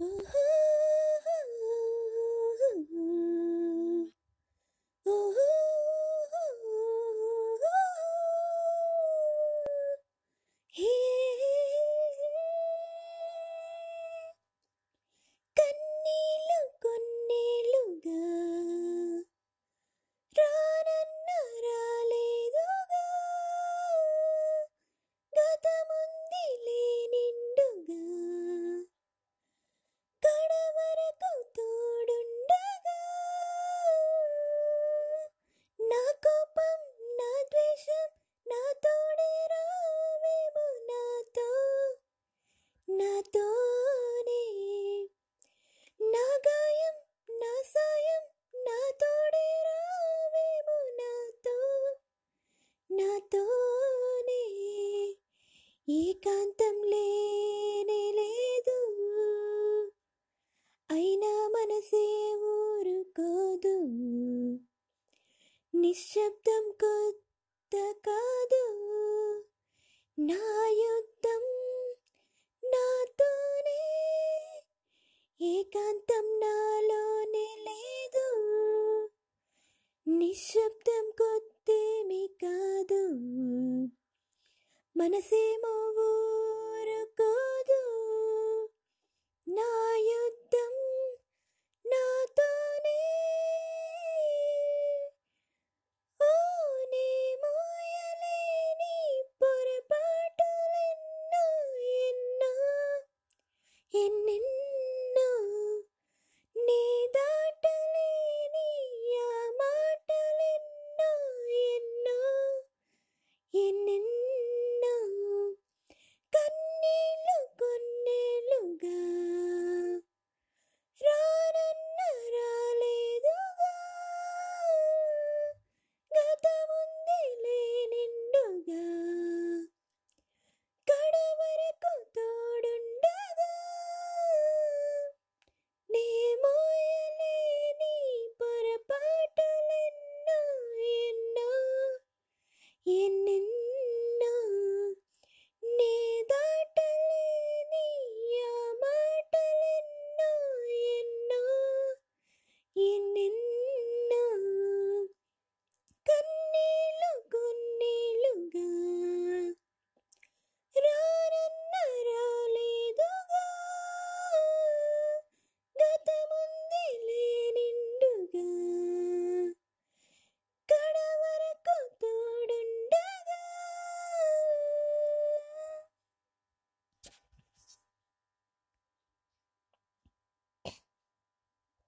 嗯哼。ఏకాంతం లేనే లేదు. అయినా మనసే ఊరుకోదు. నిశ్శబ్దం కొత్త కాదు. నా యుద్ధం నాతోనే. ఏకాంతం నాలోనే లేదు. నిశ్శబ్దం മനസ്സേ മാ